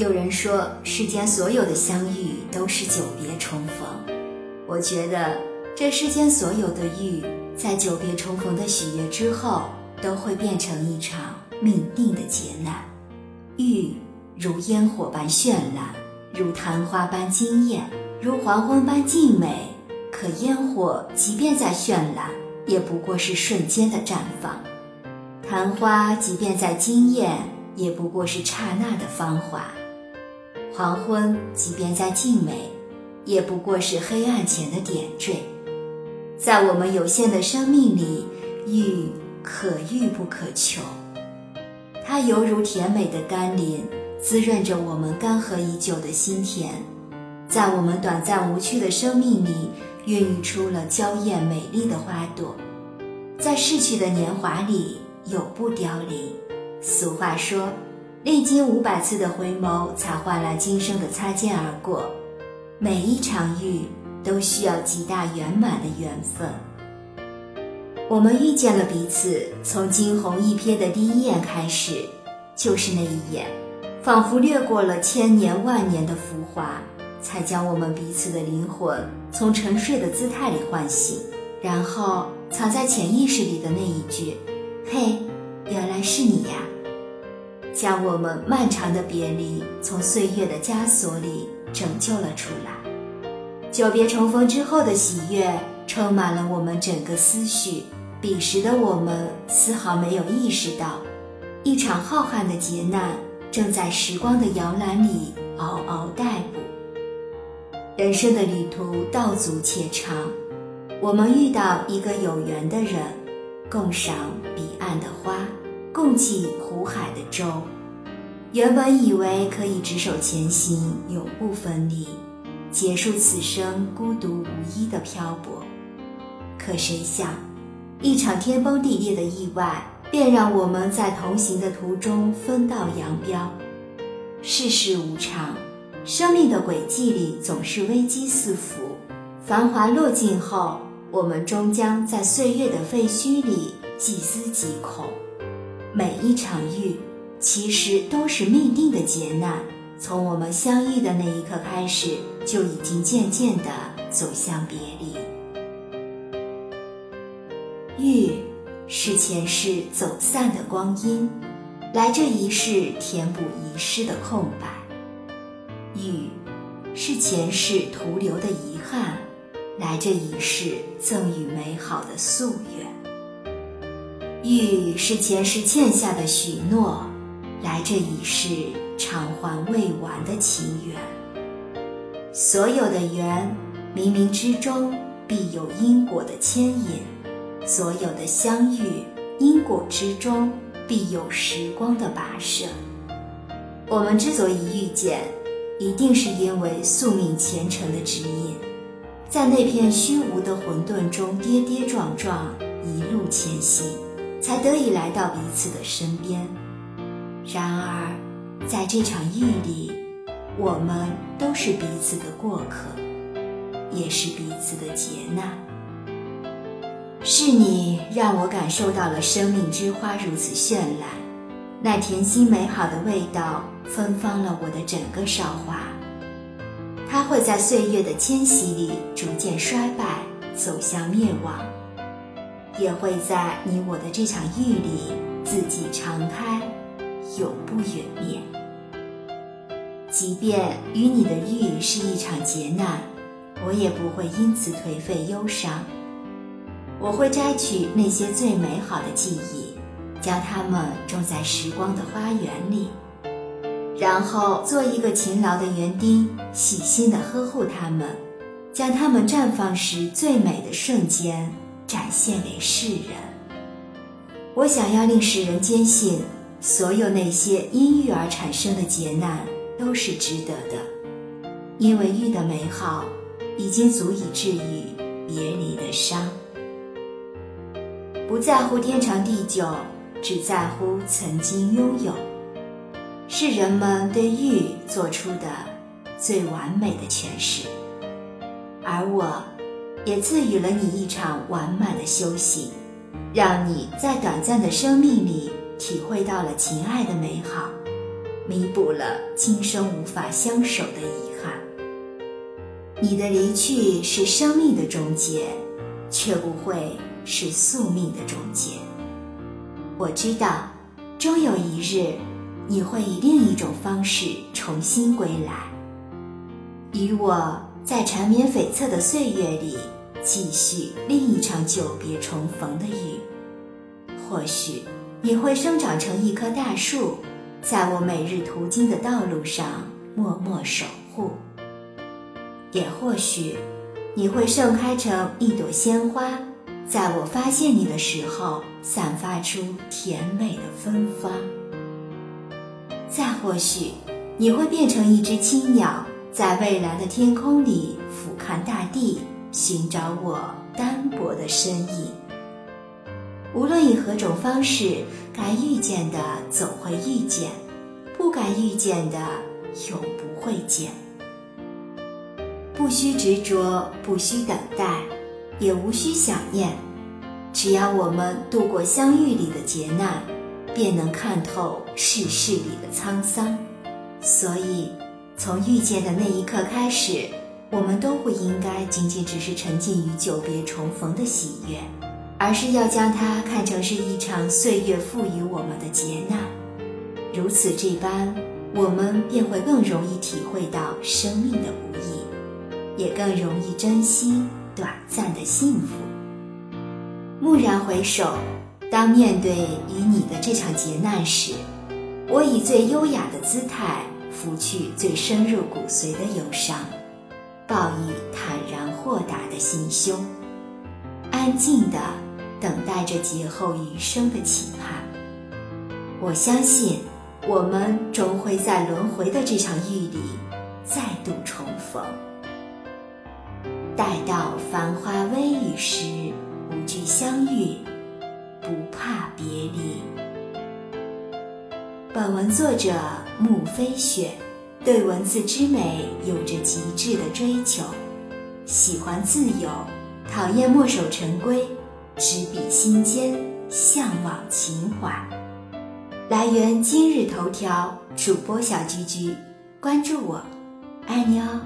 有人说，世间所有的相遇都是久别重逢。我觉得，这世间所有的遇，在久别重逢的喜悦之后，都会变成一场命定的劫难。遇如烟火般绚烂，如昙花般惊艳，如黄昏般静美。可烟火即便再绚烂，也不过是瞬间的绽放；昙花即便再惊艳，也不过是刹那的芳华。黄昏即便再静美，也不过是黑暗前的点缀。在我们有限的生命里，遇可遇不可求。它犹如甜美的甘霖，滋润着我们干涸已久的心田。在我们短暂无趣的生命里，孕育出了娇艳美丽的花朵。在逝去的年华里，永不凋零。俗话说。历经五百次的回眸，才换来今生的擦肩而过。每一场遇都需要极大圆满的缘分。我们遇见了彼此，从惊鸿一瞥的第一眼开始，就是那一眼，仿佛掠过了千年万年的浮华，才将我们彼此的灵魂从沉睡的姿态里唤醒。然后，藏在潜意识里的那一句：“嘿，原来是你呀。”将我们漫长的别离从岁月的枷锁里拯救了出来。久别重逢之后的喜悦充满了我们整个思绪。彼时的我们丝毫没有意识到，一场浩瀚的劫难正在时光的摇篮里嗷嗷待哺。人生的旅途道阻且长，我们遇到一个有缘的人，共赏彼岸的花。共济湖海的舟，原本以为可以执手前行，永不分离，结束此生孤独无依的漂泊。可谁想，一场天崩地裂的意外，便让我们在同行的途中分道扬镳。世事无常，生命的轨迹里总是危机四伏。繁华落尽后，我们终将在岁月的废墟里细思极恐。每一场遇，其实都是命定的劫难。从我们相遇的那一刻开始，就已经渐渐地走向别离。遇，是前世走散的光阴，来这一世填补遗失的空白；遇，是前世徒留的遗憾，来这一世赠予美好的夙愿。遇是前世欠下的许诺，来这一世偿还未完的情缘。所有的缘，冥冥之中必有因果的牵引；所有的相遇，因果之中必有时光的跋涉。我们之所以遇见，一定是因为宿命前程的指引，在那片虚无的混沌中跌跌撞撞，一路前行。才得以来到彼此的身边。然而，在这场遇里，我们都是彼此的过客，也是彼此的劫难。是你让我感受到了生命之花如此绚烂，那甜心美好的味道芬芳了我的整个韶华。它会在岁月的迁徙里逐渐衰败，走向灭亡。也会在你我的这场遇里自己常开，永不湮灭。即便与你的遇是一场劫难，我也不会因此颓废忧伤。我会摘取那些最美好的记忆，将它们种在时光的花园里，然后做一个勤劳的园丁，细心地呵护它们，将它们绽放时最美的瞬间。展现给世人。我想要令世人坚信，所有那些因遇而产生的劫难都是值得的，因为遇的美好已经足以治愈别离的伤。不在乎天长地久，只在乎曾经拥有，是人们对遇做出的最完美的诠释。而我。也赐予了你一场完满的休息，让你在短暂的生命里体会到了情爱的美好。弥补了今生无法相守的遗憾。你的离去是生命的终结，却不会是宿命的终结。我知道，终有一日，你会以另一种方式重新归来，与我在缠绵悱恻的岁月里继续另一场久别重逢的雨。或许你会生长成一棵大树，在我每日途经的道路上默默守护。也或许，你会盛开成一朵鲜花，在我发现你的时候，散发出甜美的芬芳。再或许，你会变成一只青鸟，在蔚蓝的天空里俯瞰大地，寻找我单薄的身影。无论以何种方式，该遇见的总会遇见，不该遇见的永不会见。不需执着，不需等待，也无需想念。只要我们度过相遇里的劫难，便能看透世事里的沧桑。所以，从遇见的那一刻开始，我们都不应该仅仅只是沉浸于久别重逢的喜悦，而是要将它看成是一场岁月赋予我们的劫难。如此这般，我们便会更容易体会到生命的无易。也更容易珍惜短暂的幸福。蓦然回首，当面对与你的这场劫难时，我以最优雅的姿态拂去最深入骨髓的忧伤，报以坦然豁达的心胸，安静地等待着劫后余生的期盼。我相信，我们终会在轮回的这场遇里再度重逢。待到繁花微雨时，无惧相遇，不怕别离。本文作者木飞雪，对文字之美有着极致的追求，喜欢自由，讨厌墨守成规，执笔心间，向往情怀。来源今日头条，主播小菊菊，关注我，爱你哦。